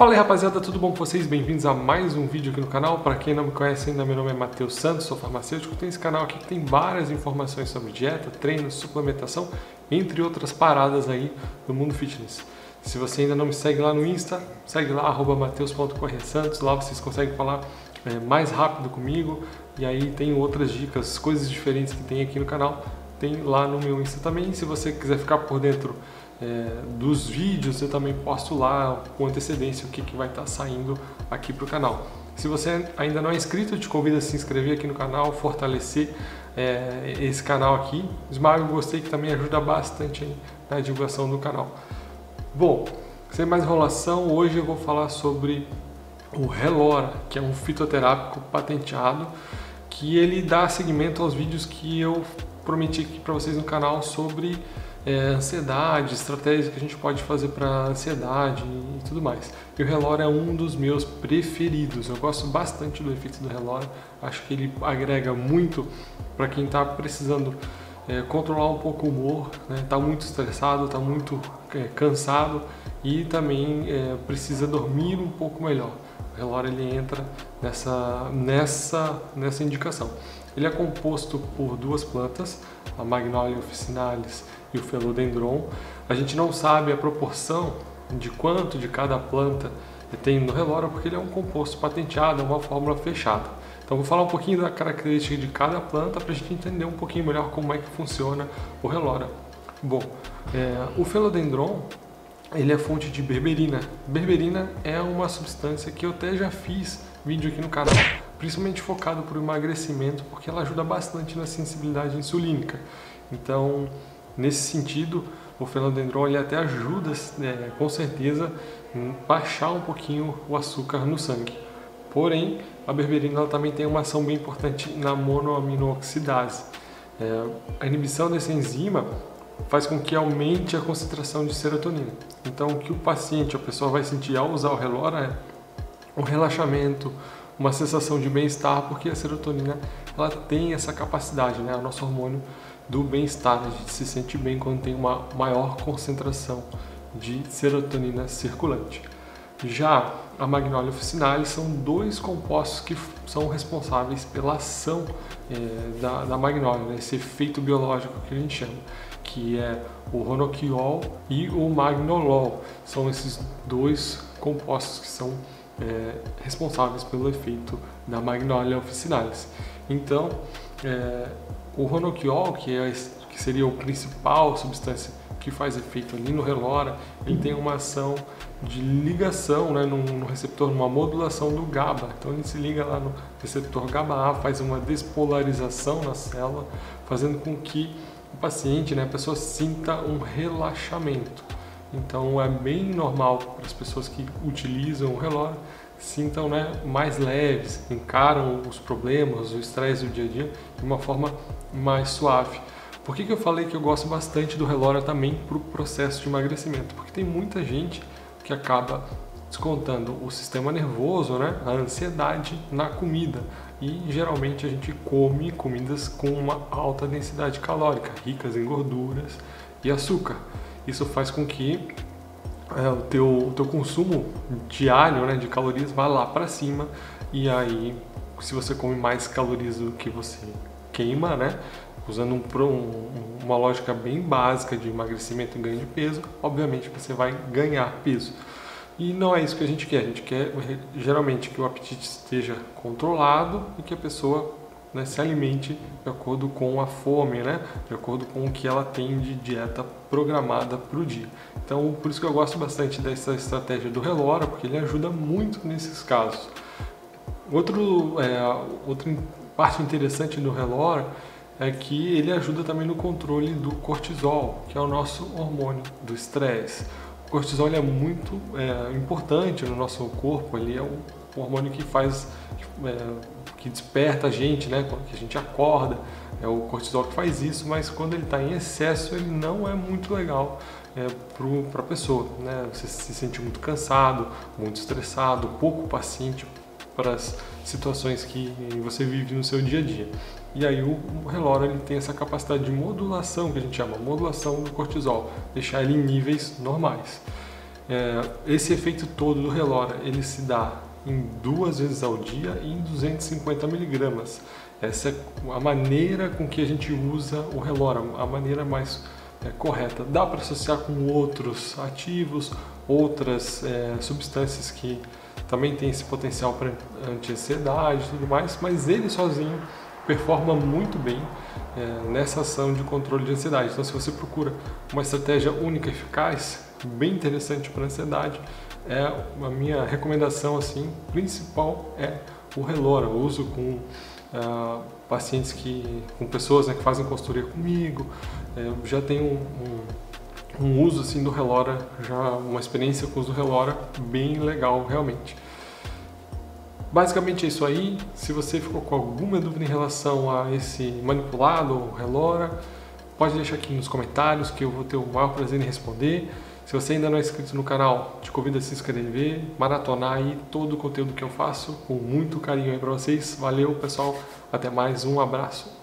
Fala aí rapaziada, tudo bom com vocês? Bem-vindos a mais um vídeo aqui no canal. Para quem não me conhece ainda, meu nome é Matheus Santos, sou farmacêutico. Tem esse canal aqui que tem várias informações sobre dieta, treino, suplementação, entre outras paradas aí do mundo fitness. Se você ainda não me segue lá no Insta, segue lá, mateus.corresantos, lá vocês conseguem falar é, mais rápido comigo. E aí tem outras dicas, coisas diferentes que tem aqui no canal, tem lá no meu Insta também. Se você quiser ficar por dentro é, dos vídeos, eu também posto lá com antecedência o que, que vai estar tá saindo aqui para o canal. Se você ainda não é inscrito, te convido a se inscrever aqui no canal, fortalecer é, esse canal aqui. Esmaga gostei que também ajuda bastante na divulgação do canal. Bom, sem mais enrolação, hoje eu vou falar sobre o Relora, que é um fitoterápico patenteado, que ele dá seguimento aos vídeos que eu prometi aqui para vocês no canal sobre é, ansiedade, estratégias que a gente pode fazer para ansiedade e tudo mais. E o Relora é um dos meus preferidos. Eu gosto bastante do efeito do Relora. Acho que ele agrega muito para quem está precisando é, controlar um pouco o humor, está né? Tá muito estressado, está muito é, cansado e também é, precisa dormir um pouco melhor. O Relora ele entra nessa, nessa, nessa indicação. Ele é composto por duas plantas, a Magnolia officinalis e o Philodendron. A gente não sabe a proporção de quanto de cada planta tem no relório porque ele é um composto patenteado, é uma fórmula fechada. Então vou falar um pouquinho da característica de cada planta para a gente entender um pouquinho melhor como é que funciona o relório. Bom, é, o Philodendron ele é fonte de berberina. Berberina é uma substância que eu até já fiz vídeo aqui no canal, principalmente focado para o emagrecimento, porque ela ajuda bastante na sensibilidade insulínica. Então, Nesse sentido, o Philodendron ele até ajuda, é, com certeza, baixar um pouquinho o açúcar no sangue. Porém, a berberina também tem uma ação bem importante na monoaminooxidase. É, a inibição dessa enzima faz com que aumente a concentração de serotonina. Então, o que o paciente, a pessoa vai sentir ao usar o Relora é um relaxamento, uma sensação de bem-estar, porque a serotonina ela tem essa capacidade, né? O nosso hormônio do bem-estar, a gente se sente bem quando tem uma maior concentração de serotonina circulante. Já a Magnolia officinalis são dois compostos que são responsáveis pela ação é, da, da né? esse efeito biológico que a gente chama, que é o ronoquiol e o magnolol. São esses dois compostos que são é, responsáveis pelo efeito da Magnolia officinalis. Então, é, o ronoquiol, que, é, que seria o principal substância que faz efeito ali no relora, ele tem uma ação de ligação né, no, no, receptor, uma modulação do GABA. Então ele se liga lá no receptor GABA-A, faz uma despolarização na célula, fazendo com que o paciente, né, a pessoa sinta um relaxamento. Então é bem normal para as pessoas que utilizam o relógio sintam né, mais leves, encaram os problemas, o estresse do dia a dia de uma forma mais suave. Por que, que eu falei que eu gosto bastante do relógio também para o processo de emagrecimento? Porque tem muita gente que acaba descontando o sistema nervoso, né, a ansiedade na comida. E geralmente a gente come comidas com uma alta densidade calórica, ricas em gorduras e açúcar. Isso faz com que é, o, teu, o teu consumo diário né, de calorias vá lá para cima e aí se você come mais calorias do que você queima, né, usando um, um, uma lógica bem básica de emagrecimento e ganho de peso, obviamente você vai ganhar peso. E não é isso que a gente quer, a gente quer geralmente que o apetite esteja controlado e que a pessoa né, se alimente de acordo com a fome, né, de acordo com o que ela tem de dieta programada para o dia. Então, por isso que eu gosto bastante dessa estratégia do Relora, porque ele ajuda muito nesses casos. Outro, é, outra parte interessante do Relora é que ele ajuda também no controle do cortisol, que é o nosso hormônio do estresse. O cortisol é muito é, importante no nosso corpo, ele é o hormônio que faz é, que desperta a gente, né? Que a gente acorda, é o cortisol que faz isso, mas quando ele está em excesso, ele não é muito legal é, para a pessoa, né? Você se sente muito cansado, muito estressado, pouco paciente para as situações que você vive no seu dia a dia. E aí o, relógio ele tem essa capacidade de modulação que a gente chama, modulação do cortisol, deixar ele em níveis normais. é, esse efeito todo do Relora, ele se dá em duas vezes ao dia e em 250 miligramas. Essa é a maneira com que a gente usa o Relora, a maneira mais é, correta. Dá para associar com outros ativos, outras é, substâncias que também têm esse potencial para anti-ansiedade e tudo mais, mas ele sozinho performa muito bem é, nessa ação de controle de ansiedade. Então, se você procura uma estratégia única e eficaz, bem interessante para ansiedade, é a minha recomendação assim principal é o Relora. Eu uso com uh, pacientes que, com pessoas né, que fazem consultoria comigo. É, já tenho um, um, um, uso assim do Relora, já uma experiência com o uso do Relora bem legal realmente. Basicamente é isso aí. Se você ficou com alguma dúvida em relação a esse manipulado ou relora, pode deixar aqui nos comentários que eu vou ter o maior prazer em responder. Se você ainda não é inscrito no canal, te convido a se inscrever, maratonar aí todo o conteúdo que eu faço com muito carinho aí para vocês. Valeu, pessoal. Até mais. Um abraço.